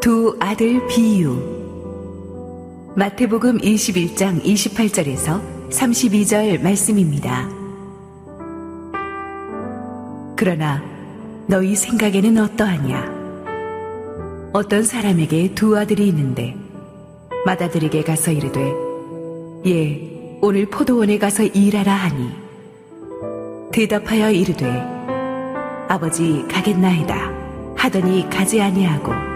두 아들 비유 마태복음 21장 28절에서 32절 말씀입니다. 그러나 너희 생각에는 어떠하냐? 어떤 사람에게 두 아들이 있는데 맏아들에게 가서 이르되 예 오늘 포도원에 가서 일하라 하니 대답하여 이르되 아버지 가겠나이다 하더니 가지 아니하고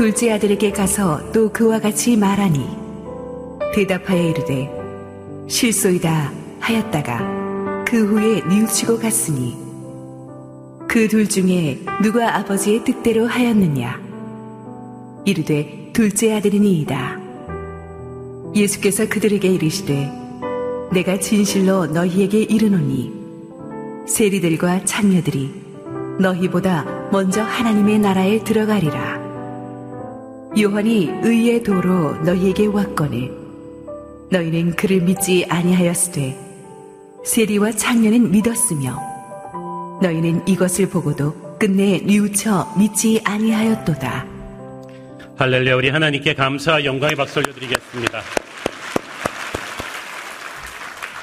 둘째 아들에게 가서 또 그와 같이 말하니 대답하여 이르되 실소이다 하였다가 그 후에 뉘우치고 갔으니 그 둘 중에 누가 아버지의 뜻대로 하였느냐 이르되 둘째 아들이니이다 예수께서 그들에게 이르시되 내가 진실로 너희에게 이르노니 세리들과 창녀들이 너희보다 먼저 하나님의 나라에 들어가리라. 요한이 의의 도로 너희에게 왔거늘 너희는 그를 믿지 아니하였으되 세리와 창녀는 믿었으며 너희는 이것을 보고도 끝내 뉘우쳐 믿지 아니하였도다. 할렐루야 우리 하나님께 감사와 영광의 박수 올려드리겠습니다.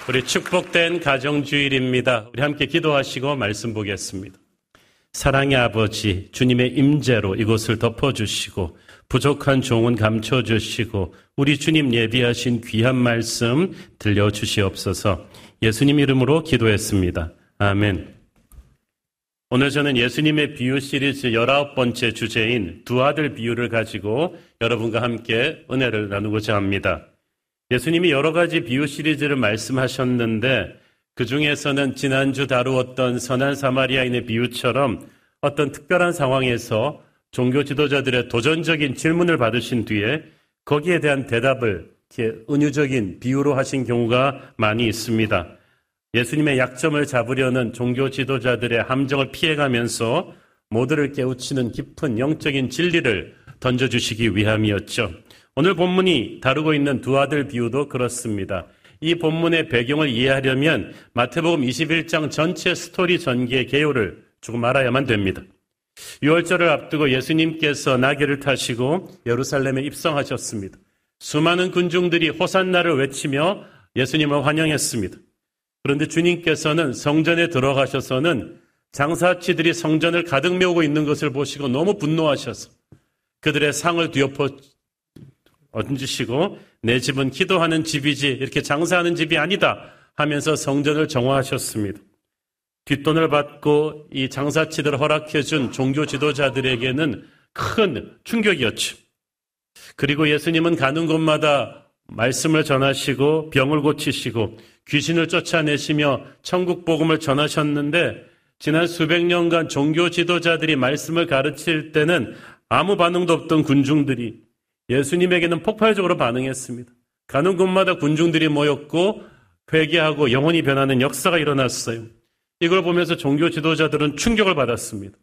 우리 축복된 가정주일입니다. 우리 함께 기도하시고 말씀 보겠습니다. 사랑의 아버지 주님의 임재로 이곳을 덮어주시고 부족한 종은 감춰 주시고 우리 주님 예비하신 귀한 말씀 들려 주시옵소서 예수님 이름으로 기도했습니다. 아멘. 오늘 저는 예수님의 비유 시리즈 19번째 주제인 두 아들 비유를 가지고 여러분과 함께 은혜를 나누고자 합니다. 예수님이 여러 가지 비유 시리즈를 말씀하셨는데 그 중에서는 지난주 다루었던 선한 사마리아인의 비유처럼 어떤 특별한 상황에서 종교 지도자들의 도전적인 질문을 받으신 뒤에 거기에 대한 대답을 이렇게 은유적인 비유로 하신 경우가 많이 있습니다. 예수님의 약점을 잡으려는 종교 지도자들의 함정을 피해가면서 모두를 깨우치는 깊은 영적인 진리를 던져주시기 위함이었죠. 오늘 본문이 다루고 있는 두 아들 비유도 그렇습니다. 이 본문의 배경을 이해하려면 마태복음 21장 전체 스토리 전개의 개요를 조금 알아야만 됩니다. 6월절을 앞두고 예수님께서 나귀를 타시고 예루살렘에 입성하셨습니다. 수많은 군중들이 호산나를 외치며 예수님을 환영했습니다. 그런데 주님께서는 성전에 들어가셔서는 장사치들이 성전을 가득 메우고 있는 것을 보시고 너무 분노하셔서 그들의 상을 뒤엎어 얹으시고 내 집은 기도하는 집이지 이렇게 장사하는 집이 아니다 하면서 성전을 정화하셨습니다. 뒷돈을 받고 이 장사치들을 허락해준 종교 지도자들에게는 큰 충격이었죠. 그리고 예수님은 가는 곳마다 말씀을 전하시고 병을 고치시고 귀신을 쫓아내시며 천국 복음을 전하셨는데 지난 수백 년간 종교 지도자들이 말씀을 가르칠 때는 아무 반응도 없던 군중들이 예수님에게는 폭발적으로 반응했습니다. 가는 곳마다 군중들이 모였고 회개하고 영혼이 변하는 역사가 일어났어요. 이걸 보면서 종교 지도자들은 충격을 받았습니다.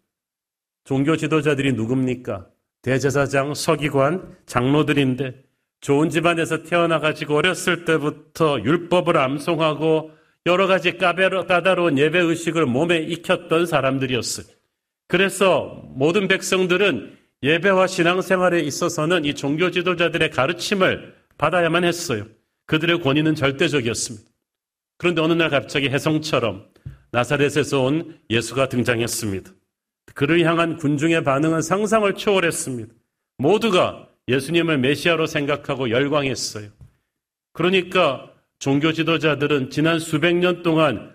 종교 지도자들이 누굽니까? 대제사장, 서기관, 장로들인데 좋은 집안에서 태어나가지고 어렸을 때부터 율법을 암송하고 여러 가지 까다로운 예배 의식을 몸에 익혔던 사람들이었어요. 그래서 모든 백성들은 예배와 신앙생활에 있어서는 이 종교 지도자들의 가르침을 받아야만 했어요. 그들의 권위는 절대적이었습니다. 그런데 어느 날 갑자기 해성처럼 나사렛에서 온 예수가 등장했습니다. 그를 향한 군중의 반응은 상상을 초월했습니다. 모두가 예수님을 메시아로 생각하고 열광했어요. 그러니까 종교 지도자들은 지난 수백 년 동안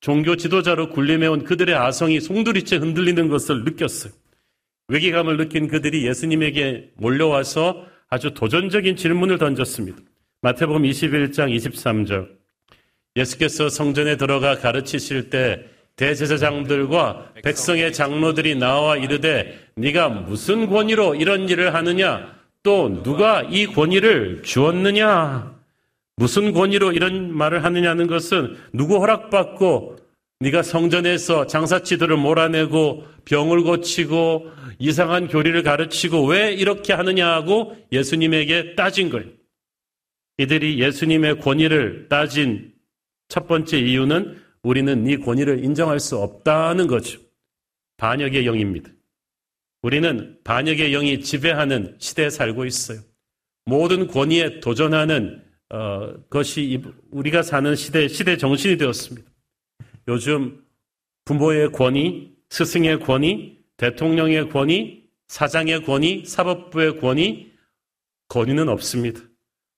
종교 지도자로 군림해온 그들의 아성이 송두리째 흔들리는 것을 느꼈어요. 위기감을 느낀 그들이 예수님에게 몰려와서 아주 도전적인 질문을 던졌습니다. 마태복음 21장 23절. 예수께서 성전에 들어가 가르치실 때 대제사장들과 백성의 장로들이 나와 이르되 네가 무슨 권위로 이런 일을 하느냐 또 누가 이 권위를 주었느냐 무슨 권위로 이런 말을 하느냐는 것은 누구 허락받고 네가 성전에서 장사치들을 몰아내고 병을 고치고 이상한 교리를 가르치고 왜 이렇게 하느냐고 예수님에게 따진 거예요. 이들이 예수님의 권위를 따진 첫 번째 이유는 우리는 네 권위를 인정할 수 없다는 거죠. 반역의 영입니다. 우리는 반역의 영이 지배하는 시대에 살고 있어요. 모든 권위에 도전하는 어, 것이 우리가 사는 시대 시대 정신이 되었습니다. 요즘 부모의 권위, 스승의 권위, 대통령의 권위, 사장의 권위, 사법부의 권위, 권위는 없습니다.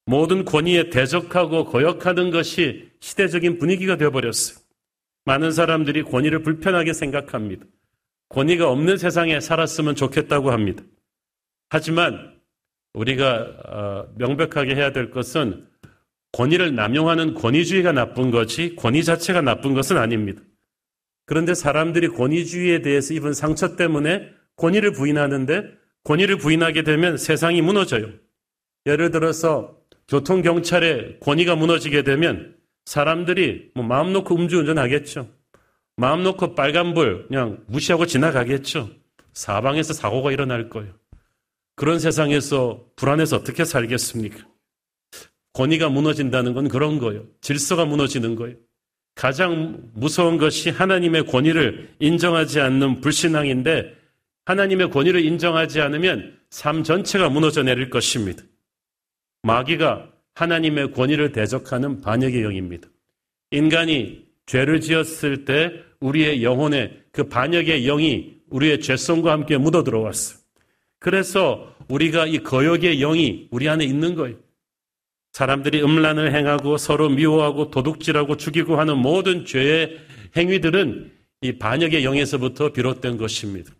모든 권위에 대적하고 거역하는 것이 시대적인 분위기가 되어버렸어요. 많은 사람들이 권위를 불편하게 생각합니다. 권위가 없는 세상에 살았으면 좋겠다고 합니다. 하지만 우리가 어, 명백하게 해야 될 것은 권위를 남용하는 권위주의가 나쁜 것이 권위 자체가 나쁜 것은 아닙니다. 그런데 사람들이 권위주의에 대해서 입은 상처 때문에 권위를 부인하는데 권위를 부인하게 되면 세상이 무너져요. 예를 들어서 교통경찰의 권위가 무너지게 되면 사람들이 뭐 마음 놓고 음주운전 하겠죠. 마음 놓고 빨간불 그냥 무시하고 지나가겠죠. 사방에서 사고가 일어날 거예요. 그런 세상에서 불안해서 어떻게 살겠습니까? 권위가 무너진다는 건 그런 거예요. 질서가 무너지는 거예요. 가장 무서운 것이 하나님의 권위를 인정하지 않는 불신앙인데 하나님의 권위를 인정하지 않으면 삶 전체가 무너져 내릴 것입니다. 마귀가 하나님의 권위를 대적하는 반역의 영입니다. 인간이 죄를 지었을 때 우리의 영혼에 그 반역의 영이 우리의 죄성과 함께 묻어 들어왔어요. 그래서 우리가 이 거역의 영이 우리 안에 있는 거예요. 사람들이 음란을 행하고 서로 미워하고 도둑질하고 죽이고 하는 모든 죄의 행위들은 이 반역의 영에서부터 비롯된 것입니다.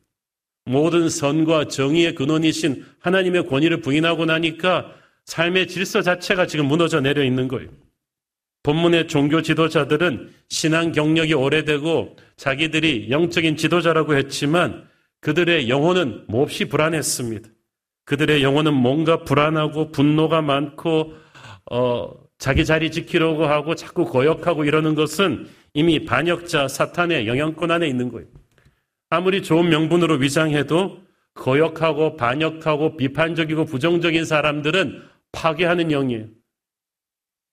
모든 선과 정의의 근원이신 하나님의 권위를 부인하고 나니까 삶의 질서 자체가 지금 무너져 내려 있는 거예요. 본문의 종교 지도자들은 신앙 경력이 오래되고 자기들이 영적인 지도자라고 했지만 그들의 영혼은 몹시 불안했습니다. 그들의 영혼은 뭔가 불안하고 분노가 많고 어, 자기 자리 지키려고 하고 자꾸 거역하고 이러는 것은 이미 반역자 사탄의 영향권 안에 있는 거예요. 아무리 좋은 명분으로 위장해도 거역하고 반역하고 비판적이고 부정적인 사람들은 파괴하는 영이에요.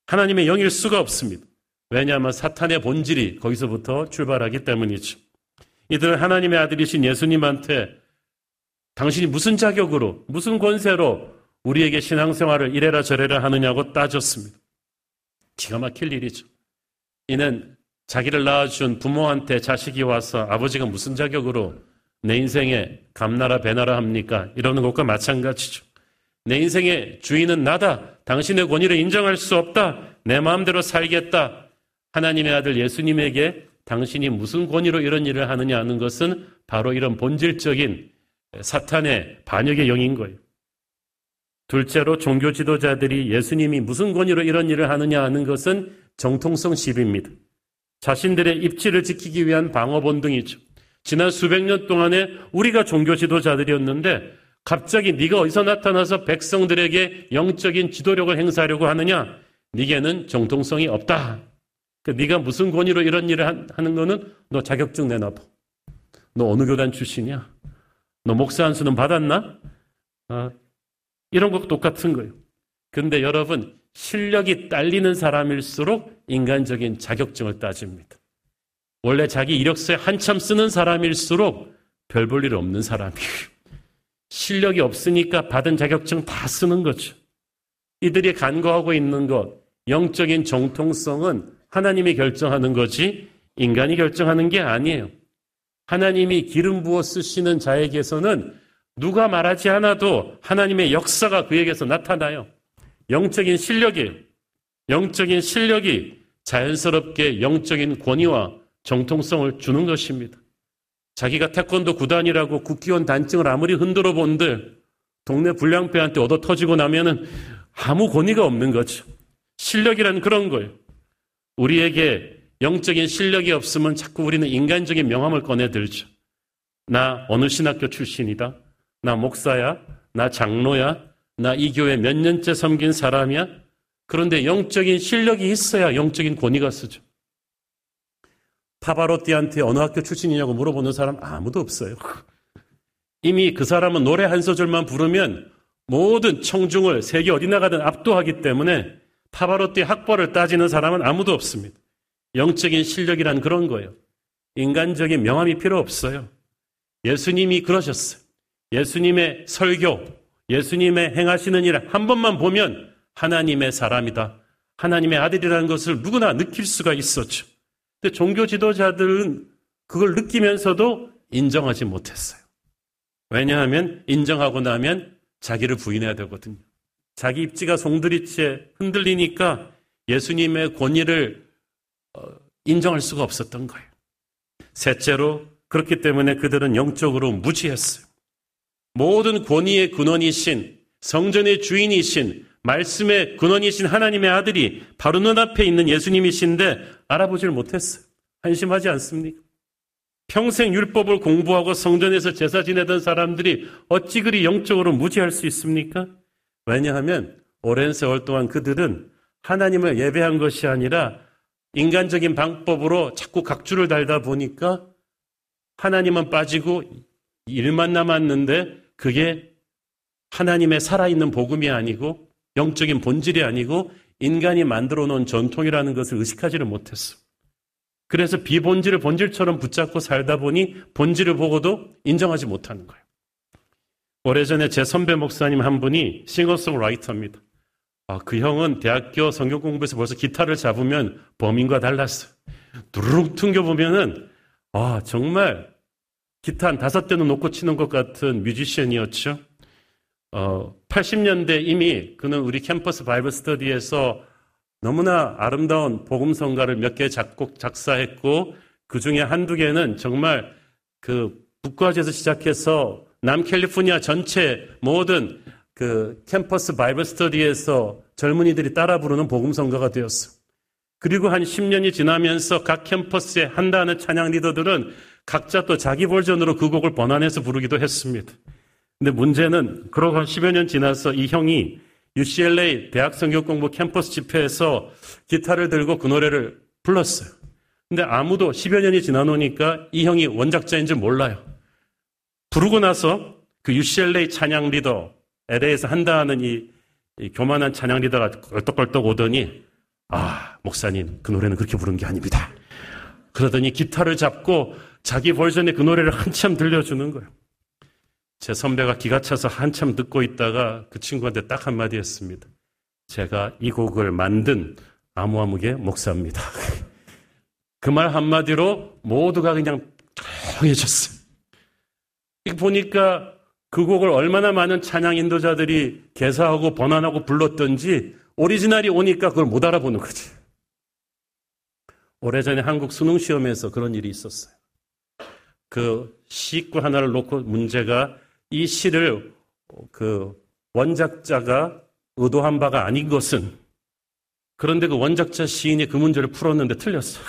하나님의 영일 수가 없습니다. 왜냐하면 사탄의 본질이 거기서부터 출발하기 때문이죠. 이들은 하나님의 아들이신 예수님한테 당신이 무슨 자격으로, 무슨 권세로 우리에게 신앙생활을 이래라 저래라 하느냐고 따졌습니다. 기가 막힐 일이죠. 이는 자기를 낳아준 부모한테 자식이 와서 아버지가 무슨 자격으로 내 인생에 감나라 배나라 합니까? 이러는 것과 마찬가지죠. 내 인생의 주인은 나다. 당신의 권위를 인정할 수 없다. 내 마음대로 살겠다. 하나님의 아들 예수님에게 당신이 무슨 권위로 이런 일을 하느냐 하는 것은 바로 이런 본질적인 사탄의 반역의 영인 거예요. 둘째로 종교 지도자들이 예수님이 무슨 권위로 이런 일을 하느냐 하는 것은 정통성 시비입니다. 자신들의 입지를 지키기 위한 방어 본등이죠. 지난 수백 년 동안에 우리가 종교 지도자들이었는데 갑자기 네가 어디서 나타나서 백성들에게 영적인 지도력을 행사하려고 하느냐? 네게는 정통성이 없다. 그 네가 무슨 권위로 이런 일을 하는 거는 너 자격증 내놔봐. 너 어느 교단 출신이야? 너 목사 한 수는 받았나? 아, 이런 것 똑같은 거예요. 근데 여러분, 실력이 딸리는 사람일수록 인간적인 자격증을 따집니다. 원래 자기 이력서에 한참 쓰는 사람일수록 별 볼 일 없는 사람이에요. 실력이 없으니까 받은 자격증 다 쓰는 거죠. 이들이 간과하고 있는 것, 영적인 정통성은 하나님이 결정하는 거지 인간이 결정하는 게 아니에요. 하나님이 기름 부어 쓰시는 자에게서는 누가 말하지 않아도 하나님의 역사가 그에게서 나타나요. 영적인 실력이 영적인 실력이 자연스럽게 영적인 권위와 정통성을 주는 것입니다. 자기가 태권도 구단이라고 국기원 단증을 아무리 흔들어 본들 동네 불량배한테 얻어 터지고 나면은 아무 권위가 없는 거죠. 실력이란 그런 거예요. 우리에게 영적인 실력이 없으면 자꾸 우리는 인간적인 명함을 꺼내들죠. 나 어느 신학교 출신이다. 나 목사야. 나 장로야. 나 이 교회 몇 년째 섬긴 사람이야. 그런데 영적인 실력이 있어야 영적인 권위가 쓰죠. 파바로띠한테 어느 학교 출신이냐고 물어보는 사람 아무도 없어요. 이미 그 사람은 노래 한 소절만 부르면 모든 청중을 세계 어디 나 가든 압도하기 때문에 파바로띠 학벌을 따지는 사람은 아무도 없습니다. 영적인 실력이란 그런 거예요. 인간적인 명함이 필요 없어요. 예수님이 그러셨어요. 예수님의 설교, 예수님의 행하시는 일 한 번만 보면 하나님의 사람이다. 하나님의 아들이라는 것을 누구나 느낄 수가 있었죠. 근데 종교 지도자들은 그걸 느끼면서도 인정하지 못했어요. 왜냐하면 인정하고 나면 자기를 부인해야 되거든요. 자기 입지가 송두리째 흔들리니까 예수님의 권위를 어, 인정할 수가 없었던 거예요. 셋째로 그렇기 때문에 그들은 영적으로 무지했어요. 모든 권위의 근원이신 성전의 주인이신 말씀의 근원이신 하나님의 아들이 바로 눈앞에 있는 예수님이신데 알아보질 못했어요. 한심하지 않습니까? 평생 율법을 공부하고 성전에서 제사 지내던 사람들이 어찌 그리 영적으로 무지할 수 있습니까? 왜냐하면 오랜 세월 동안 그들은 하나님을 예배한 것이 아니라 인간적인 방법으로 자꾸 각주를 달다 보니까 하나님은 빠지고 일만 남았는데 그게 하나님의 살아있는 복음이 아니고 영적인 본질이 아니고 인간이 만들어 놓은 전통이라는 것을 의식하지를 못했어. 그래서 비본질을 본질처럼 붙잡고 살다 보니 본질을 보고도 인정하지 못하는 거예요. 오래전에 제 선배 목사님 한 분이 싱어송라이터입니다. 아, 그 형은 대학교 성경 공부에서 벌써 기타를 잡으면 범인과 달랐어요. 두루룩 퉁겨보면은, 아, 정말 기타 한 다섯 대는 놓고 치는 것 같은 뮤지션이었죠. 어, 80년대 이미 그는 우리 캠퍼스 Bible study에서 너무나 아름다운 복음성가를 몇 개 작곡, 작사했고 그 중에 한두 개는 정말 그 북가주에서 시작해서 남캘리포니아 전체 모든 그 캠퍼스 Bible study에서 젊은이들이 따라 부르는 복음성가가 되었어. 그리고 한 10년이 지나면서 각 캠퍼스에 한다 하는 찬양 리더들은 각자 또 자기 버전으로 그 곡을 번안해서 부르기도 했습니다. 근데 문제는 그러고 한 10여 년 지나서 이 형이 UCLA 대학 성경공부 캠퍼스 집회에서 기타를 들고 그 노래를 불렀어요. 근데 아무도 10여 년이 지나 놓으니까 이 형이 원작자인 줄 몰라요. 부르고 나서 그 UCLA 찬양 리더, LA에서 한다 하는 이, 이 교만한 찬양 리더가 껄떡껄떡 오더니 아, 목사님, 그 노래는 그렇게 부른 게 아닙니다. 그러더니 기타를 잡고 자기 버전의 그 노래를 한참 들려주는 거예요. 제 선배가 기가 차서 한참 듣고 있다가 그 친구한테 딱 한마디 했습니다. 제가 이 곡을 만든 아무아무개 목사입니다. 그 말 한마디로 모두가 그냥 조용해졌어요. 보니까 그 곡을 얼마나 많은 찬양 인도자들이 개사하고 번안하고 불렀던지 오리지널이 오니까 그걸 못 알아보는 거지. 오래전에 한국 수능 시험에서 그런 일이 있었어요. 그 시구 하나를 놓고 문제가 이 시를 그 원작자가 의도한 바가 아닌 것은 그런데 그 원작자 시인이 그 문제를 풀었는데 틀렸어.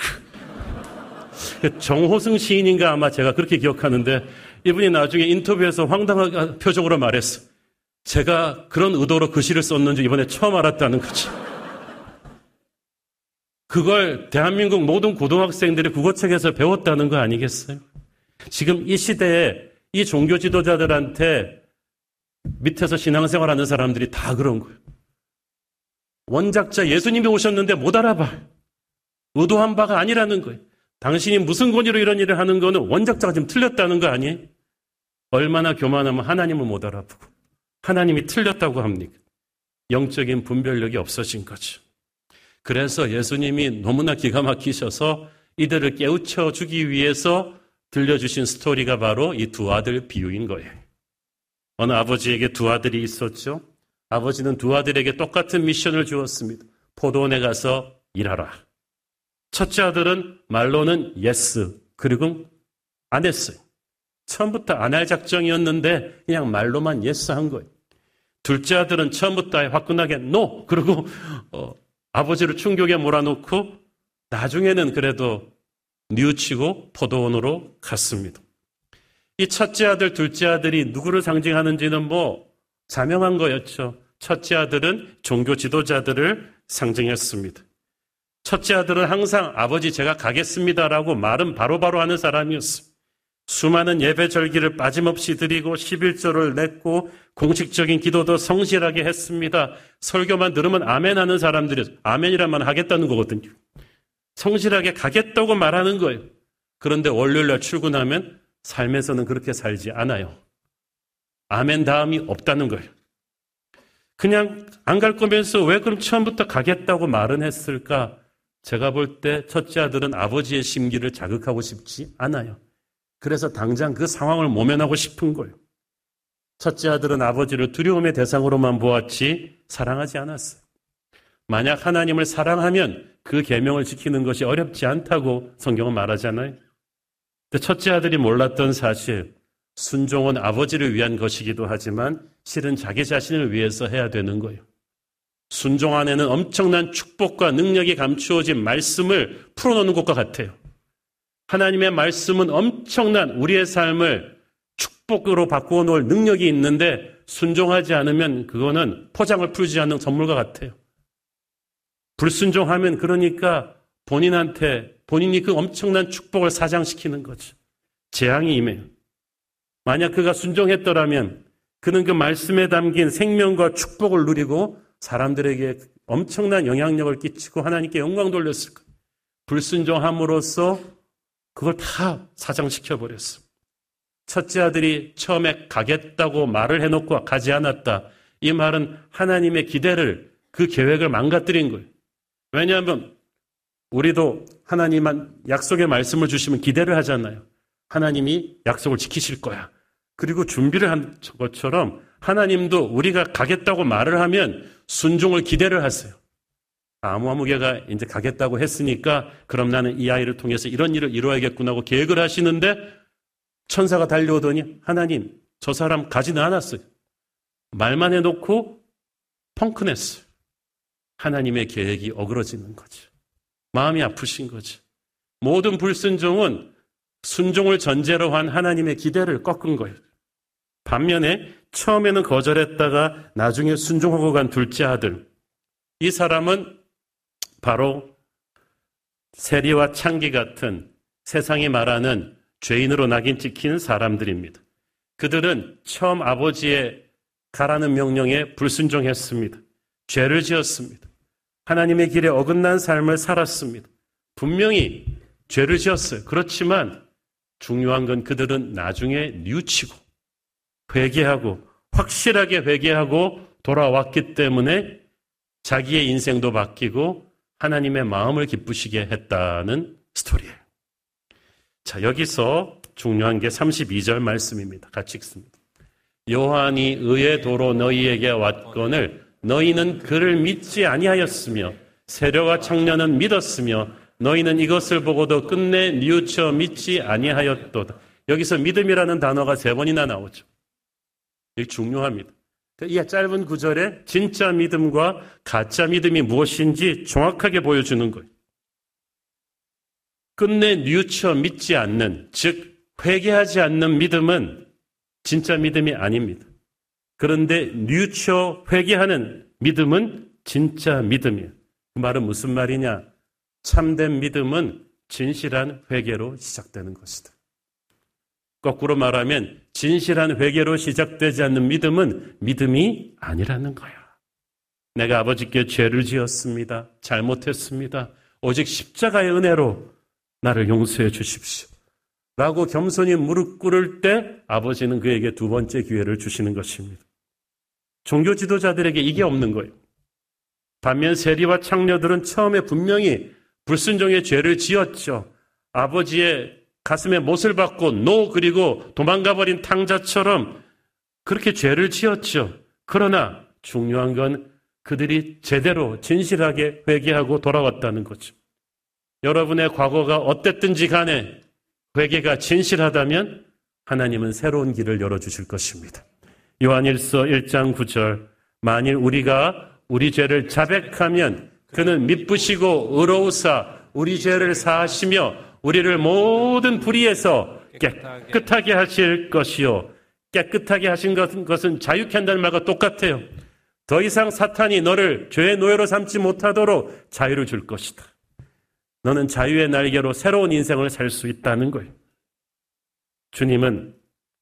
정호승 시인인가 아마 제가 그렇게 기억하는데 이분이 나중에 인터뷰에서 황당한 표정으로 말했어. 제가 그런 의도로 그 시를 썼는지 이번에 처음 알았다는 거지. 그걸 대한민국 모든 고등학생들이 국어책에서 배웠다는 거 아니겠어요? 지금 이 시대에 이 종교 지도자들한테 밑에서 신앙생활 하는 사람들이 다 그런 거예요. 원작자 예수님이 오셨는데 못 알아봐. 의도한 바가 아니라는 거예요. 당신이 무슨 권위로 이런 일을 하는 거는 원작자가 지금 틀렸다는 거 아니에요? 얼마나 교만하면 하나님을 못 알아보고 하나님이 틀렸다고 합니까? 영적인 분별력이 없어진 거죠. 그래서 예수님이 너무나 기가 막히셔서 이들을 깨우쳐 주기 위해서 들려주신 스토리가 바로 이 두 아들 비유인 거예요. 어느 아버지에게 두 아들이 있었죠. 아버지는 두 아들에게 똑같은 미션을 주었습니다. 포도원에 가서 일하라. 첫째 아들은 말로는 yes, 그리고 안 했어요. 처음부터 안 할 작정이었는데 그냥 말로만 yes 한 거예요. 둘째 아들은 처음부터 화끈하게 노! 그리고 어, 아버지를 충격에 몰아놓고 나중에는 그래도 뉘우치고 포도원으로 갔습니다. 이 첫째 아들, 둘째 아들이 누구를 상징하는지는 뭐 자명한 거였죠. 첫째 아들은 종교 지도자들을 상징했습니다. 첫째 아들은 항상 아버지 제가 가겠습니다라고 말은 바로바로 바로 하는 사람이었습니다. 수많은 예배 절기를 빠짐없이 드리고 11조를 냈고 공식적인 기도도 성실하게 했습니다. 설교만 들으면 아멘 하는 사람들이 아멘이란 말 하겠다는 거거든요. 성실하게 가겠다고 말하는 거예요. 그런데 월요일 날 출근하면 삶에서는 그렇게 살지 않아요. 아멘 다음이 없다는 거예요. 그냥 안 갈 거면서 왜 그럼 처음부터 가겠다고 말은 했을까? 제가 볼 때 첫째 아들은 아버지의 심기를 자극하고 싶지 않아요. 그래서 당장 그 상황을 모면하고 싶은 거예요. 첫째 아들은 아버지를 두려움의 대상으로만 보았지 사랑하지 않았어요. 만약 하나님을 사랑하면 그 계명을 지키는 것이 어렵지 않다고 성경은 말하잖아요. 근데 첫째 아들이 몰랐던 사실, 순종은 아버지를 위한 것이기도 하지만 실은 자기 자신을 위해서 해야 되는 거예요. 순종 안에는 엄청난 축복과 능력이 감추어진 말씀을 풀어놓는 것과 같아요. 하나님의 말씀은 엄청난 우리의 삶을 축복으로 바꾸어 놓을 능력이 있는데 순종하지 않으면 그거는 포장을 풀지 않는 선물과 같아요. 불순종하면 그러니까 본인한테 본인이 그 엄청난 축복을 사장시키는 거죠. 재앙이 임해요. 만약 그가 순종했더라면 그는 그 말씀에 담긴 생명과 축복을 누리고 사람들에게 엄청난 영향력을 끼치고 하나님께 영광 돌렸을 거예요. 불순종함으로써 그걸 다 사장시켜 버렸어. 첫째 아들이 처음에 가겠다고 말을 해놓고 가지 않았다. 이 말은 하나님의 기대를 그 계획을 망가뜨린 거예요. 왜냐하면 우리도 하나님한 약속의 말씀을 주시면 기대를 하잖아요. 하나님이 약속을 지키실 거야. 그리고 준비를 한 것처럼 하나님도 우리가 가겠다고 말을 하면 순종을 기대를 하세요. 아무아무개가 이제 가겠다고 했으니까 그럼 나는 이 아이를 통해서 이런 일을 이루어야겠구나 하고 계획을 하시는데 천사가 달려오더니 하나님 저 사람 가지는 않았어요. 말만 해놓고 펑크 냈어요. 하나님의 계획이 어그러지는 거죠. 마음이 아프신 거죠. 모든 불순종은 순종을 전제로 한 하나님의 기대를 꺾은 거예요. 반면에 처음에는 거절했다가 나중에 순종하고 간 둘째 아들. 이 사람은 바로 세리와 창기 같은 세상이 말하는 죄인으로 낙인 찍힌 사람들입니다. 그들은 처음 아버지의 가라는 명령에 불순종했습니다. 죄를 지었습니다. 하나님의 길에 어긋난 삶을 살았습니다. 분명히 죄를 지었어요. 그렇지만 중요한 건 그들은 나중에 뉘우치고 회개하고 확실하게 회개하고 돌아왔기 때문에 자기의 인생도 바뀌고 하나님의 마음을 기쁘시게 했다는 스토리예요. 자, 여기서 중요한 게 32절 말씀입니다. 같이 읽습니다. 요한이 의의 도로 너희에게 왔건을 너희는 그를 믿지 아니하였으며 세려와 청년은 믿었으며 너희는 이것을 보고도 끝내 뉘우쳐 믿지 아니하였도다. 여기서 믿음이라는 단어가 세 번이나 나오죠. 이게 중요합니다. 이 짧은 구절에 진짜 믿음과 가짜 믿음이 무엇인지 정확하게 보여주는 거예요. 끝내 뉘우쳐 믿지 않는, 즉, 회개하지 않는 믿음은 진짜 믿음이 아닙니다. 그런데 뉘우쳐 회개하는 믿음은 진짜 믿음이에요. 그 말은 무슨 말이냐? 참된 믿음은 진실한 회개로 시작되는 것이다. 거꾸로 말하면 진실한 회개로 시작되지 않는 믿음은 믿음이 아니라는 거야. 내가 아버지께 죄를 지었습니다. 잘못했습니다. 오직 십자가의 은혜로 나를 용서해 주십시오. 라고 겸손히 무릎 꿇을 때 아버지는 그에게 두 번째 기회를 주시는 것입니다. 종교 지도자들에게 이게 없는 거예요. 반면 세리와 창녀들은 처음에 분명히 불순종의 죄를 지었죠. 아버지의 가슴에 못을 받고 노 그리고 도망가 버린 탕자처럼 그렇게 죄를 지었죠. 그러나 중요한 건 그들이 제대로 진실하게 회개하고 돌아왔다는 거죠. 여러분의 과거가 어땠든지 간에 회개가 진실하다면 하나님은 새로운 길을 열어주실 것입니다. 요한일서 1장 9절 만일 우리가 우리 죄를 자백하면 그는 미쁘시고 의로우사 우리 죄를 사하시며 우리를 모든 불의에서 깨끗하게 하실 것이요 깨끗하게 하신 것은 자유케 한다는 말과 똑같아요. 더 이상 사탄이 너를 죄의 노예로 삼지 못하도록 자유를 줄 것이다. 너는 자유의 날개로 새로운 인생을 살 수 있다는 거예요. 주님은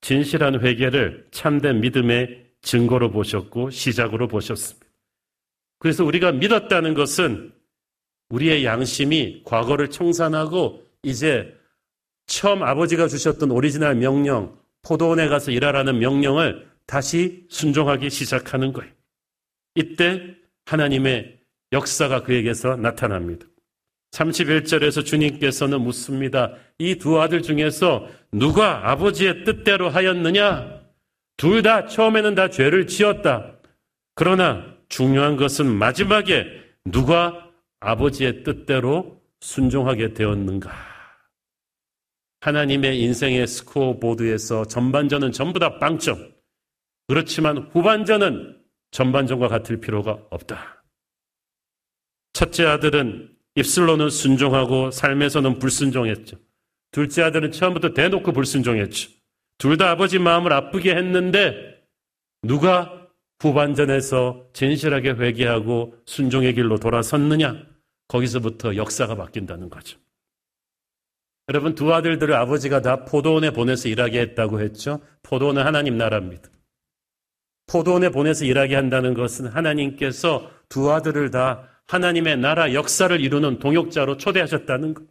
진실한 회개를 참된 믿음의 증거로 보셨고 시작으로 보셨습니다. 그래서 우리가 믿었다는 것은 우리의 양심이 과거를 청산하고 이제 처음 아버지가 주셨던 오리지널 명령, 포도원에 가서 일하라는 명령을 다시 순종하기 시작하는 거예요. 이때 하나님의 역사가 그에게서 나타납니다. 31절에서 주님께서는 묻습니다. 이 두 아들 중에서 누가 아버지의 뜻대로 하였느냐? 둘 다 처음에는 다 죄를 지었다. 그러나 중요한 것은 마지막에 누가 아버지의 뜻대로 순종하게 되었는가? 하나님의 인생의 스코어보드에서 전반전은 전부 다 빵점. 그렇지만 후반전은 전반전과 같을 필요가 없다. 첫째 아들은 입술로는 순종하고 삶에서는 불순종했죠. 둘째 아들은 처음부터 대놓고 불순종했죠. 둘 다 아버지 마음을 아프게 했는데 누가 후반전에서 진실하게 회개하고 순종의 길로 돌아섰느냐? 거기서부터 역사가 바뀐다는 거죠. 여러분 두 아들들을 아버지가 다 포도원에 보내서 일하게 했다고 했죠. 포도원은 하나님 나라입니다. 포도원에 보내서 일하게 한다는 것은 하나님께서 두 아들을 다 하나님의 나라 역사를 이루는 동역자로 초대하셨다는 것.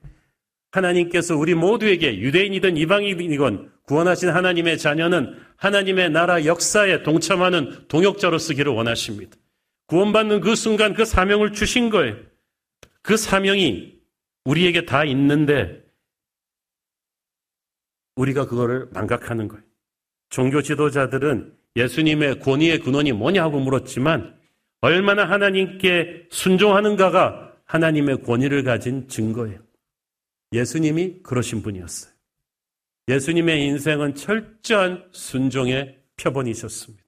하나님께서 우리 모두에게 유대인이든 이방인이건 구원하신 하나님의 자녀는 하나님의 나라 역사에 동참하는 동역자로 쓰기를 원하십니다. 구원받는 그 순간 그 사명을 주신 거예요. 그 사명이 우리에게 다 있는데 우리가 그거를 망각하는 거예요. 종교 지도자들은 예수님의 권위의 근원이 뭐냐고 물었지만 얼마나 하나님께 순종하는가가 하나님의 권위를 가진 증거예요. 예수님이 그러신 분이었어요. 예수님의 인생은 철저한 순종의 표본이셨습니다.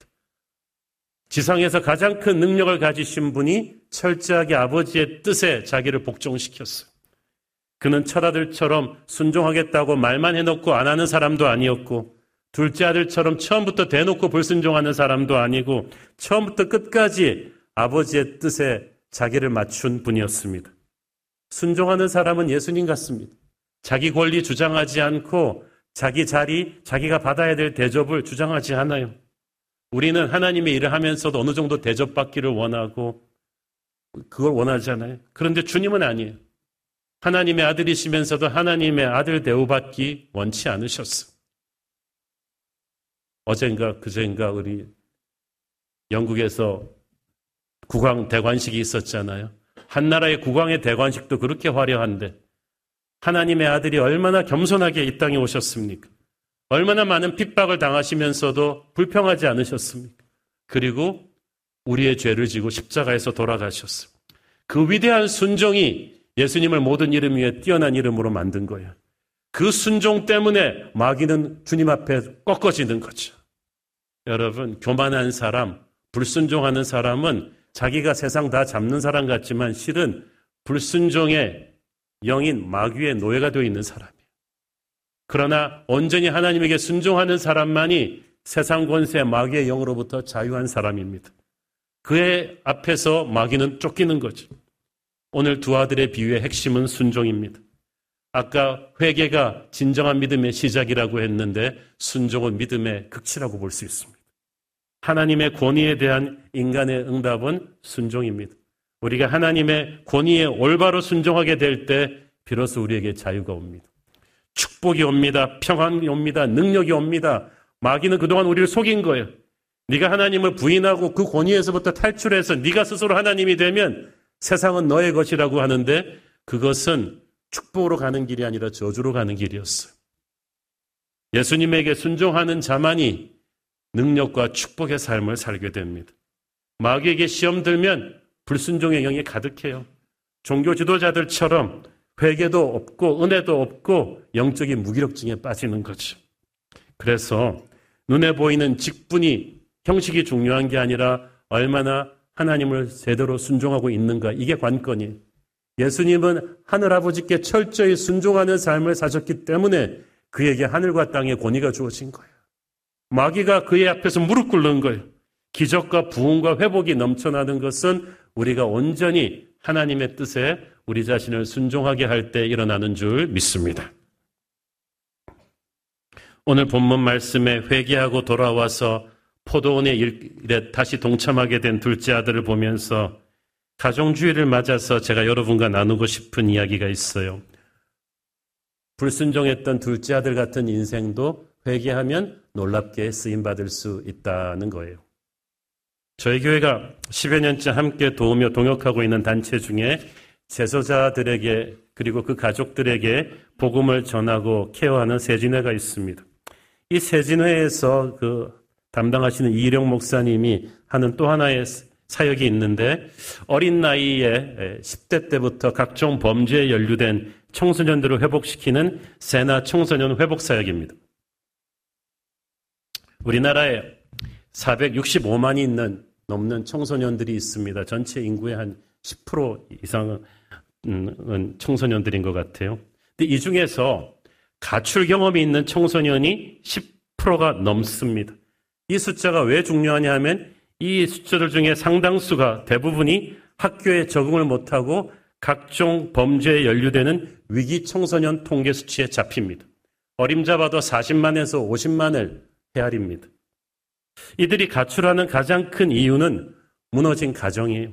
지상에서 가장 큰 능력을 가지신 분이 철저하게 아버지의 뜻에 자기를 복종시켰어요. 그는 철아들처럼 순종하겠다고 말만 해놓고 안 하는 사람도 아니었고, 둘째 아들처럼 처음부터 대놓고 불순종하는 사람도 아니고, 처음부터 끝까지 아버지의 뜻에 자기를 맞춘 분이었습니다. 순종하는 사람은 예수님 같습니다. 자기 권리 주장하지 않고 자기 자리, 자기가 받아야 될 대접을 주장하지 않아요. 우리는 하나님의 일을 하면서도 어느 정도 대접받기를 원하고 그걸 원하지 않아요. 그런데 주님은 아니에요. 하나님의 아들이시면서도 하나님의 아들 대우받기 원치 않으셨어. 어젠가 그젠가 우리 영국에서 국왕 대관식이 있었잖아요. 한나라의 국왕의 대관식도 그렇게 화려한데 하나님의 아들이 얼마나 겸손하게 이 땅에 오셨습니까? 얼마나 많은 핍박을 당하시면서도 불평하지 않으셨습니까? 그리고 우리의 죄를 지고 십자가에서 돌아가셨습니다. 그 위대한 순종이 예수님을 모든 이름 위에 뛰어난 이름으로 만든 거예요. 그 순종 때문에 마귀는 주님 앞에 꺾어지는 거죠. 여러분, 교만한 사람, 불순종하는 사람은 자기가 세상 다 잡는 사람 같지만 실은 불순종의 영인 마귀의 노예가 되어 있는 사람이에요. 그러나 온전히 하나님에게 순종하는 사람만이 세상 권세 마귀의 영으로부터 자유한 사람입니다. 그의 앞에서 마귀는 쫓기는 거죠. 오늘 두 아들의 비유의 핵심은 순종입니다. 아까 회개가 진정한 믿음의 시작이라고 했는데 순종은 믿음의 극치라고 볼 수 있습니다. 하나님의 권위에 대한 인간의 응답은 순종입니다. 우리가 하나님의 권위에 올바로 순종하게 될 때 비로소 우리에게 자유가 옵니다. 축복이 옵니다. 평안이 옵니다. 능력이 옵니다. 마귀는 그동안 우리를 속인 거예요. 네가 하나님을 부인하고 그 권위에서부터 탈출해서 네가 스스로 하나님이 되면 세상은 너의 것이라고 하는데 그것은 축복으로 가는 길이 아니라 저주로 가는 길이었어요. 예수님에게 순종하는 자만이 능력과 축복의 삶을 살게 됩니다. 마귀에게 시험 들면 불순종의 영이 가득해요. 종교 지도자들처럼 회개도 없고 은혜도 없고 영적인 무기력증에 빠지는 거죠. 그래서 눈에 보이는 직분이 형식이 중요한 게 아니라 얼마나 하나님을 제대로 순종하고 있는가 이게 관건이에요. 예수님은 하늘 아버지께 철저히 순종하는 삶을 사셨기 때문에 그에게 하늘과 땅의 권위가 주어진 거예요. 마귀가 그의 앞에서 무릎 꿇는 거예요. 기적과 부흥과 회복이 넘쳐나는 것은 우리가 온전히 하나님의 뜻에 우리 자신을 순종하게 할 때 일어나는 줄 믿습니다. 오늘 본문 말씀에 회개하고 돌아와서 포도원의 일에 다시 동참하게 된 둘째 아들을 보면서 가정주의를 맞아서 제가 여러분과 나누고 싶은 이야기가 있어요. 불순종했던 둘째 아들 같은 인생도 회개하면 놀랍게 쓰임 받을 수 있다는 거예요. 저희 교회가 10여 년째 함께 도우며 동역하고 있는 단체 중에 제소자들에게 그리고 그 가족들에게 복음을 전하고 케어하는 세진회가 있습니다. 이 세진회에서 그 담당하시는 이령 목사님이 하는 또 하나의 사역이 있는데 어린 나이에 10대 때부터 각종 범죄에 연루된 청소년들을 회복시키는 세나 청소년 회복 사역입니다. 우리나라에 465만이 있는 넘는 청소년들이 있습니다. 전체 인구의 한 10% 이상은 청소년들인 것 같아요. 근데 이 중에서 가출 경험이 있는 청소년이 10%가 넘습니다. 이 숫자가 왜 중요하냐 하면 이 숫자들 중에 상당수가 대부분이 학교에 적응을 못하고 각종 범죄에 연루되는 위기 청소년 통계 수치에 잡힙니다. 어림잡아도 40만에서 50만을 헤아립니다. 이들이 가출하는 가장 큰 이유는 무너진 가정이에요.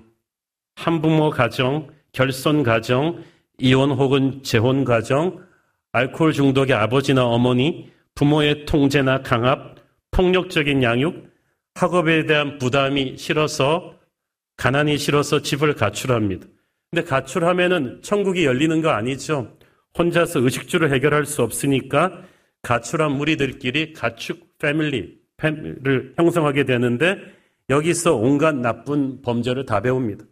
한부모 가정, 결손 가정, 이혼 혹은 재혼 가정, 알코올 중독의 아버지나 어머니, 부모의 통제나 강압, 폭력적인 양육, 학업에 대한 부담이 싫어서 가난이 싫어서 집을 가출합니다. 근데 가출하면은 천국이 열리는 거 아니죠. 혼자서 의식주를 해결할 수 없으니까 가출한 무리들끼리 가축 패밀리, 를 형성하게 되는데 여기서 온갖 나쁜 범죄를 다 배웁니다.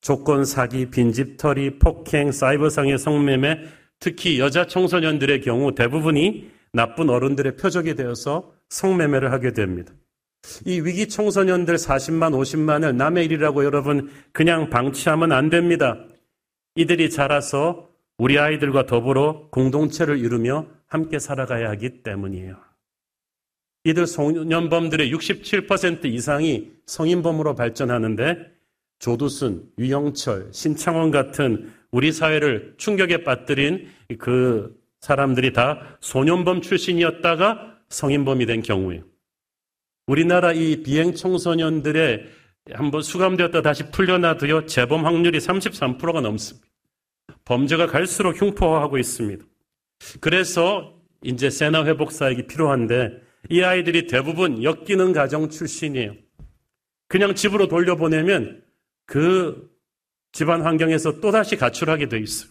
조건 사기, 빈집털이, 폭행, 사이버상의 성매매, 특히 여자 청소년들의 경우 대부분이 나쁜 어른들의 표적이 되어서 성매매를 하게 됩니다. 이 위기 청소년들 40만, 50만을 남의 일이라고 여러분 그냥 방치하면 안 됩니다. 이들이 자라서 우리 아이들과 더불어 공동체를 이루며 함께 살아가야 하기 때문이에요. 이들 소년범들의 67% 이상이 성인범으로 발전하는데 조두순, 유영철, 신창원 같은 우리 사회를 충격에 빠뜨린 그 사람들이 다 소년범 출신이었다가 성인범이 된 경우에요. 우리나라 이 비행 청소년들의 한번 수감되었다 다시 풀려나도요, 재범 확률이 33%가 넘습니다. 범죄가 갈수록 흉포화하고 있습니다. 그래서 이제 세나 회복 사역이 필요한데 이 아이들이 대부분 엮이는 가정 출신이에요. 그냥 집으로 돌려보내면 그 집안 환경에서 또다시 가출하게 돼 있어요.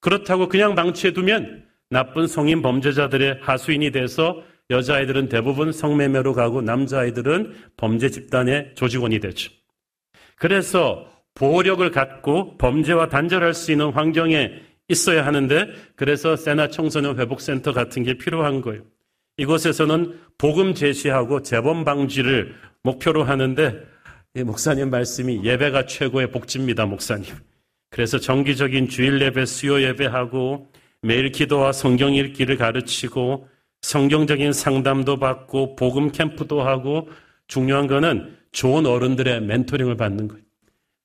그렇다고 그냥 방치해두면 나쁜 성인 범죄자들의 하수인이 돼서 여자아이들은 대부분 성매매로 가고 남자아이들은 범죄 집단의 조직원이 되죠. 그래서 보호력을 갖고 범죄와 단절할 수 있는 환경에 있어야 하는데 그래서 세나 청소년 회복센터 같은 게 필요한 거예요. 이곳에서는 복음 제시하고 재범 방지를 목표로 하는데 목사님 말씀이 예배가 최고의 복지입니다, 목사님. 그래서 정기적인 주일 예배, 수요 예배하고 매일 기도와 성경 읽기를 가르치고 성경적인 상담도 받고 복음 캠프도 하고 중요한 거는 좋은 어른들의 멘토링을 받는 거예요.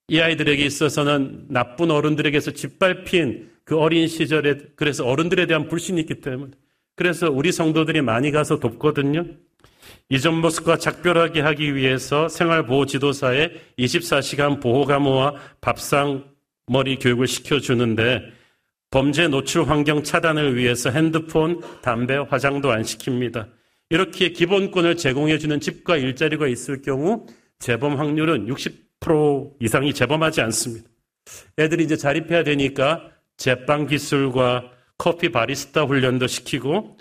이 아이들에게 있어서는 나쁜 어른들에게서 짓밟힌 그 어린 시절에 그래서 어른들에 대한 불신이 있기 때문에 그래서 우리 성도들이 많이 가서 돕거든요. 이전 모습과 작별하게 하기 위해서 생활보호 지도사에 24시간 보호감호와 밥상 머리 교육을 시켜주는데 범죄 노출 환경 차단을 위해서 핸드폰, 담배, 화장도 안 시킵니다. 이렇게 기본권을 제공해주는 집과 일자리가 있을 경우 재범 확률은 60% 이상이 재범하지 않습니다. 애들이 이제 자립해야 되니까 제빵 기술과 커피 바리스타 훈련도 시키고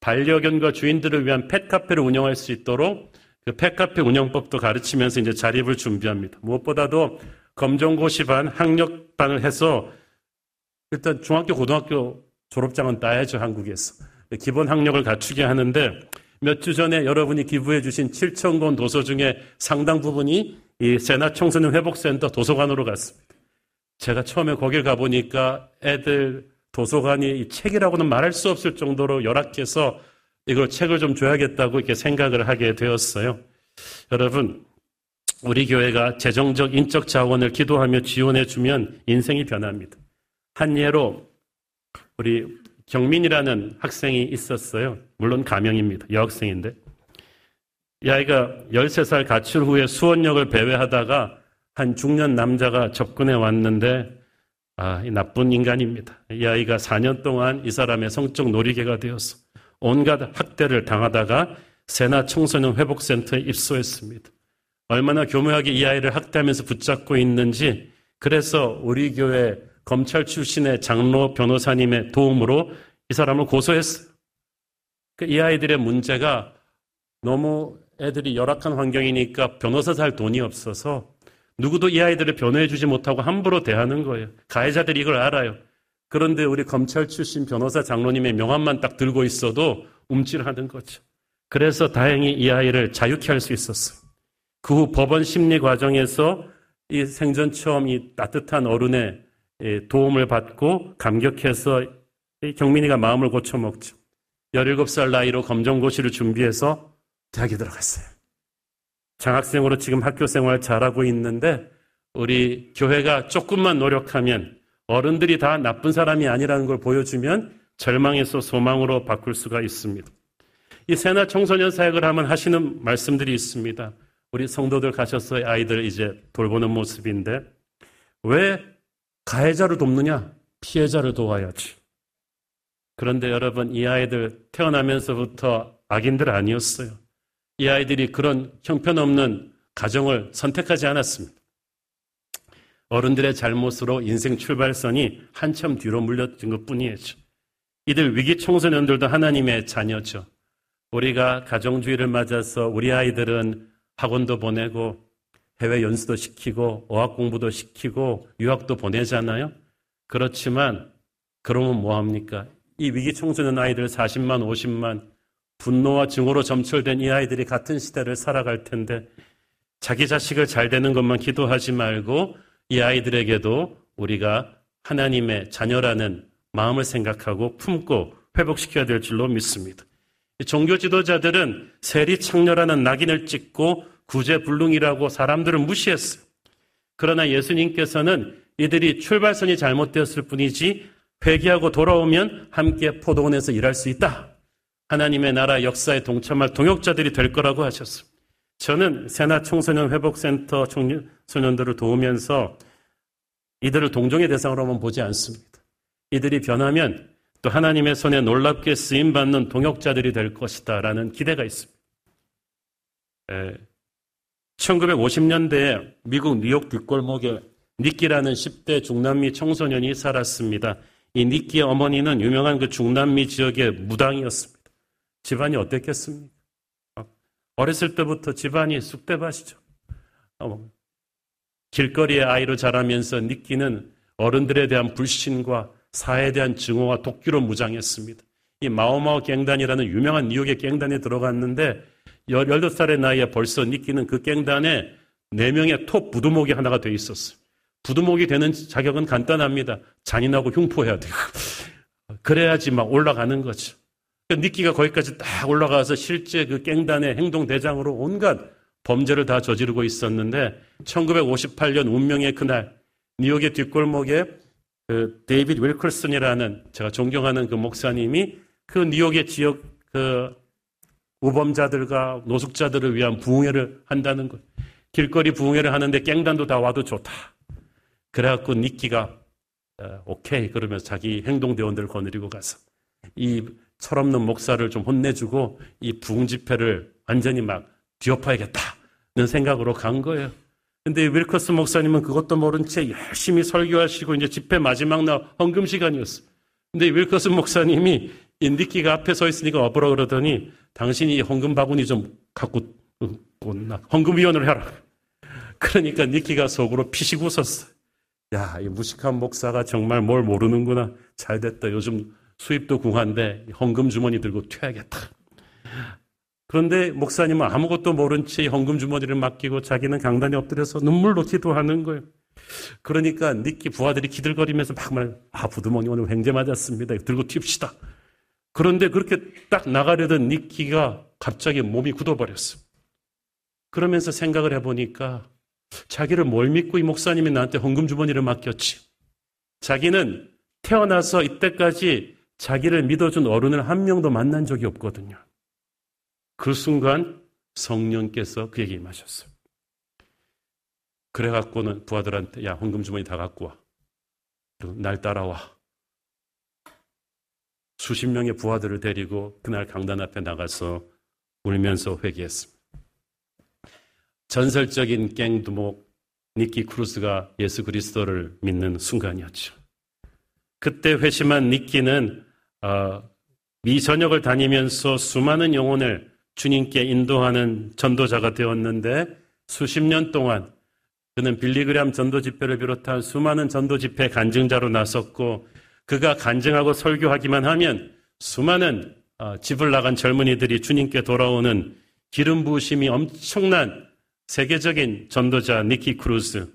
반려견과 주인들을 위한 펫카페를 운영할 수 있도록 그 펫카페 운영법도 가르치면서 이제 자립을 준비합니다. 무엇보다도 검정고시 반, 학력 반을 해서 일단 중학교, 고등학교 졸업장은 따야죠, 한국에서. 기본 학력을 갖추게 하는데 몇 주 전에 여러분이 기부해 주신 7천 권 도서 중에 상당 부분이 이 세나 청소년 회복센터 도서관으로 갔습니다. 제가 처음에 거길 가보니까 애들 도서관이 책이라고는 말할 수 없을 정도로 열악해서 이걸 책을 좀 줘야겠다고 이렇게 생각을 하게 되었어요. 여러분, 우리 교회가 재정적, 인적 자원을 기도하며 지원해 주면 인생이 변합니다. 한 예로 우리 경민이라는 학생이 있었어요. 물론 가명입니다. 여학생인데. 이 아이가 13살 가출 후에 수원역을 배회하다가 한 중년 남자가 접근해 왔는데 아, 이 나쁜 인간입니다. 이 아이가 4년 동안 이 사람의 성적 놀이개가 되어서 온갖 학대를 당하다가 세나 청소년 회복센터에 입소했습니다. 얼마나 교묘하게 이 아이를 학대하면서 붙잡고 있는지 그래서 우리 교회 검찰 출신의 장로 변호사님의 도움으로 이 사람을 고소했어요. 그이 아이들의 문제가 너무 애들이 열악한 환경이니까 변호사 살 돈이 없어서 누구도 이 아이들을 변호해 주지 못하고 함부로 대하는 거예요. 가해자들이 이걸 알아요. 그런데 우리 검찰 출신 변호사 장로님의 명함만 딱 들고 있어도 움찔하는 거죠. 그래서 다행히 이 아이를 자유케 할 수 있었어요. 그 후 법원 심리 과정에서 이 생전 처음 이 따뜻한 어른의 도움을 받고 감격해서 경민이가 마음을 고쳐먹죠. 17살 나이로 검정고시를 준비해서 대학에 들어갔어요. 장학생으로 지금 학교 생활 잘하고 있는데 우리 교회가 조금만 노력하면 어른들이 다 나쁜 사람이 아니라는 걸 보여주면 절망에서 소망으로 바꿀 수가 있습니다. 이 세나 청소년 사역을 하면 하시는 말씀들이 있습니다. 우리 성도들 가셔서 아이들 이제 돌보는 모습인데 왜 가해자를 돕느냐? 피해자를 도와야지. 그런데 여러분 이 아이들 태어나면서부터 악인들 아니었어요. 이 아이들이 그런 형편없는 가정을 선택하지 않았습니다. 어른들의 잘못으로 인생 출발선이 한참 뒤로 물려진 것 뿐이죠. 이들 위기 청소년들도 하나님의 자녀죠. 우리가 가정주의를 맞아서 우리 아이들은 학원도 보내고 해외 연수도 시키고 어학 공부도 시키고 유학도 보내잖아요. 그렇지만 그러면 뭐 합니까? 이 위기 청소년 아이들 40만 50만 분노와 증오로 점철된 이 아이들이 같은 시대를 살아갈 텐데 자기 자식을 잘 되는 것만 기도하지 말고 이 아이들에게도 우리가 하나님의 자녀라는 마음을 생각하고 품고 회복시켜야 될 줄로 믿습니다. 종교 지도자들은 세리 창녀라는 낙인을 찍고 구제불능이라고 사람들을 무시했어요. 그러나 예수님께서는 이들이 출발선이 잘못되었을 뿐이지 회개하고 돌아오면 함께 포도원에서 일할 수 있다. 하나님의 나라 역사에 동참할 동역자들이 될 거라고 하셨습니다. 저는 세나 청소년 회복센터 청소년들을 도우면서 이들을 동정의 대상으로만 보지 않습니다. 이들이 변하면 또 하나님의 손에 놀랍게 쓰임 받는 동역자들이 될 것이다라는 기대가 있습니다. 1950년대에 미국 뉴욕 뒷골목에 니끼라는 10대 중남미 청소년이 살았습니다. 이 니끼의 어머니는 유명한 그 중남미 지역의 무당이었습니다. 집안이 어땠겠습니까? 어렸을 때부터 집안이 쑥대밭이죠. 길거리의 아이로 자라면서 니끼는 어른들에 대한 불신과 사회에 대한 증오와 독기로 무장했습니다. 이 마오마오 갱단이라는 유명한 뉴욕의 갱단에 들어갔는데 18살의 나이에 벌써 니끼는 그 갱단에 4명의 톱 부두목이 하나가 돼 있었어요. 부두목이 되는 자격은 간단합니다. 잔인하고 흉포해야 돼요. 그래야지 막 올라가는 거죠. 니끼가 거기까지 딱 올라가서 실제 그 갱단의 행동대장으로 온갖 범죄를 다 저지르고 있었는데 1958년 운명의 그날 뉴욕의 뒷골목에 그 데이빗 윌클슨이라는 제가 존경하는 그 목사님이 그 뉴욕의 지역 그 우범자들과 노숙자들을 위한 부흥회를 한다는 것. 길거리 부흥회를 하는데 깽단도 다 와도 좋다. 그래갖고 니끼가 어, 오케이 그러면서 자기 행동 대원들을 거느리고 가서 이 철없는 목사를 좀 혼내주고 이 부흥 집회를 완전히 막 뒤엎어야겠다는 생각으로 간 거예요. 근데 윌커스 목사님은 그것도 모른 채 열심히 설교하시고 이제 집회 마지막 날 헌금 시간이었어. 근데 윌커스 목사님이 인디키가 앞에 서 있으니까 어버러 그러더니 당신이 헌금 바구니 좀 갖고 온나 헌금위원을 해라. 그러니까 니키가 속으로 피식 웃었어. 야, 이 무식한 목사가 정말 뭘 모르는구나. 잘 됐다. 요즘 수입도 궁한데 헌금 주머니 들고 튀어야겠다. 그런데 목사님은 아무것도 모른 채 헌금 주머니를 맡기고 자기는 강단에 엎드려서 눈물로 기도하는 거예요. 그러니까 니끼 부하들이 기들거리면서 막 말, 아, 부두머니 오늘 횡재 맞았습니다. 들고 튑시다. 그런데 그렇게 딱 나가려던 니끼가 갑자기 몸이 굳어버렸어. 그러면서 생각을 해보니까 자기를 뭘 믿고 이 목사님이 나한테 헌금 주머니를 맡겼지. 자기는 태어나서 이때까지 자기를 믿어준 어른을 한 명도 만난 적이 없거든요. 그 순간 성령께서 그에게 임하셨어요. 그래갖고는 부하들한테 야 헌금 주머니 다 갖고 와. 날 따라와. 수십 명의 부하들을 데리고 그날 강단 앞에 나가서 울면서 회개했습니다. 전설적인 갱두목 니키 크루스가 예수 그리스도를 믿는 순간이었죠. 그때 회심한 니키는 어, 미전역을 다니면서 수많은 영혼을 주님께 인도하는 전도자가 되었는데 수십 년 동안 그는 빌리그램 전도 집회를 비롯한 수많은 전도 집회 간증자로 나섰고 그가 간증하고 설교하기만 하면 수많은 어, 집을 나간 젊은이들이 주님께 돌아오는 기름 부으심이 엄청난 세계적인 전도자 니키 크루스.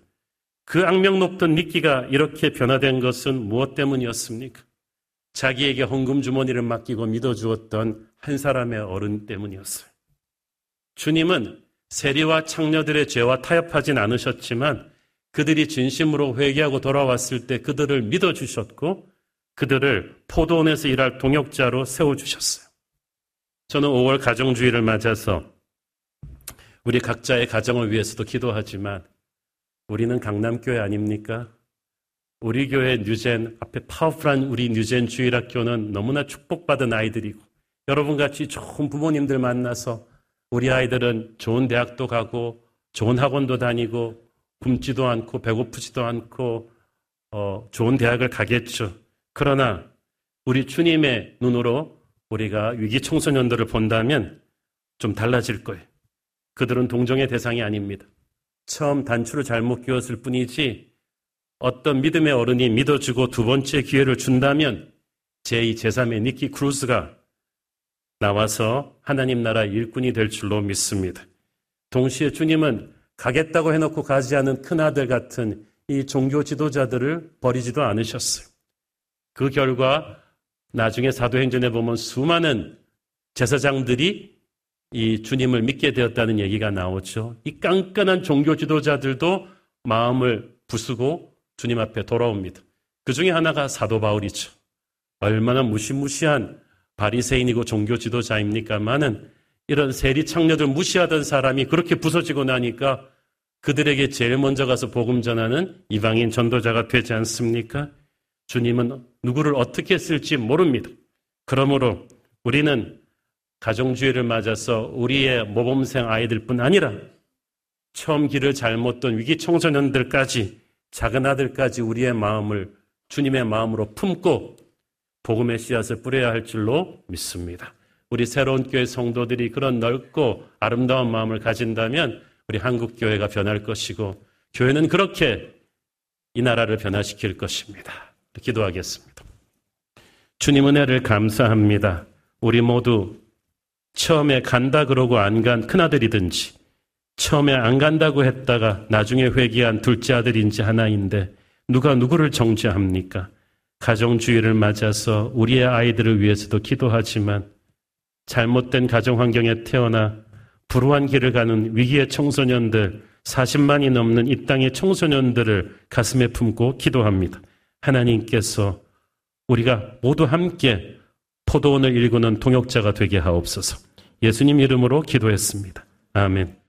그 악명 높던 니키가 이렇게 변화된 것은 무엇 때문이었습니까? 자기에게 헌금 주머니를 맡기고 믿어주었던 한 사람의 어른 때문이었어요. 주님은 세리와 창녀들의 죄와 타협하진 않으셨지만 그들이 진심으로 회개하고 돌아왔을 때 그들을 믿어주셨고 그들을 포도원에서 일할 동역자로 세워주셨어요. 저는 5월 가정주의를 맞아서 우리 각자의 가정을 위해서도 기도하지만 우리는 강남교회 아닙니까? 우리 교회 뉴젠 앞에 파워풀한 우리 뉴젠 주일학교는 너무나 축복받은 아이들이고 여러분 같이 좋은 부모님들 만나서 우리 아이들은 좋은 대학도 가고 좋은 학원도 다니고 굶지도 않고 배고프지도 않고 어, 좋은 대학을 가겠죠. 그러나 우리 주님의 눈으로 우리가 위기 청소년들을 본다면 좀 달라질 거예요. 그들은 동정의 대상이 아닙니다. 처음 단추를 잘못 끼웠을 뿐이지 어떤 믿음의 어른이 믿어주고 두 번째 기회를 준다면 제2, 제3의 니키 크루스가 나와서 하나님 나라 일꾼이 될 줄로 믿습니다. 동시에 주님은 가겠다고 해놓고 가지 않은 큰아들 같은 이 종교 지도자들을 버리지도 않으셨어요. 그 결과 나중에 사도행전에 보면 수많은 제사장들이 이 주님을 믿게 되었다는 얘기가 나오죠. 이 깐깐한 종교 지도자들도 마음을 부수고 주님 앞에 돌아옵니다. 그 중에 하나가 사도 바울이죠. 얼마나 무시무시한 바리새인이고 종교 지도자입니까만은 이런 세리 창녀들 무시하던 사람이 그렇게 부서지고 나니까 그들에게 제일 먼저 가서 복음 전하는 이방인 전도자가 되지 않습니까? 주님은 누구를 어떻게 쓸지 모릅니다. 그러므로 우리는 가정주의를 맞아서 우리의 모범생 아이들뿐 아니라 처음 길을 잘못 던 위기 청소년들까지 작은 아들까지 우리의 마음을 주님의 마음으로 품고 복음의 씨앗을 뿌려야 할 줄로 믿습니다. 우리 새로운 교회 성도들이 그런 넓고 아름다운 마음을 가진다면 우리 한국 교회가 변할 것이고 교회는 그렇게 이 나라를 변화시킬 것입니다. 기도하겠습니다. 주님 은혜를 감사합니다. 우리 모두 처음에 간다 그러고 안 간 큰아들이든지 처음에 안 간다고 했다가 나중에 회귀한 둘째 아들인지 하나인데 누가 누구를 정죄합니까? 가정주의를 맞아서 우리의 아이들을 위해서도 기도하지만 잘못된 가정 환경에 태어나 불우한 길을 가는 위기의 청소년들 40만이 넘는 이 땅의 청소년들을 가슴에 품고 기도합니다. 하나님께서 우리가 모두 함께 포도원을 일구는 동역자가 되게 하옵소서. 예수님 이름으로 기도했습니다. 아멘.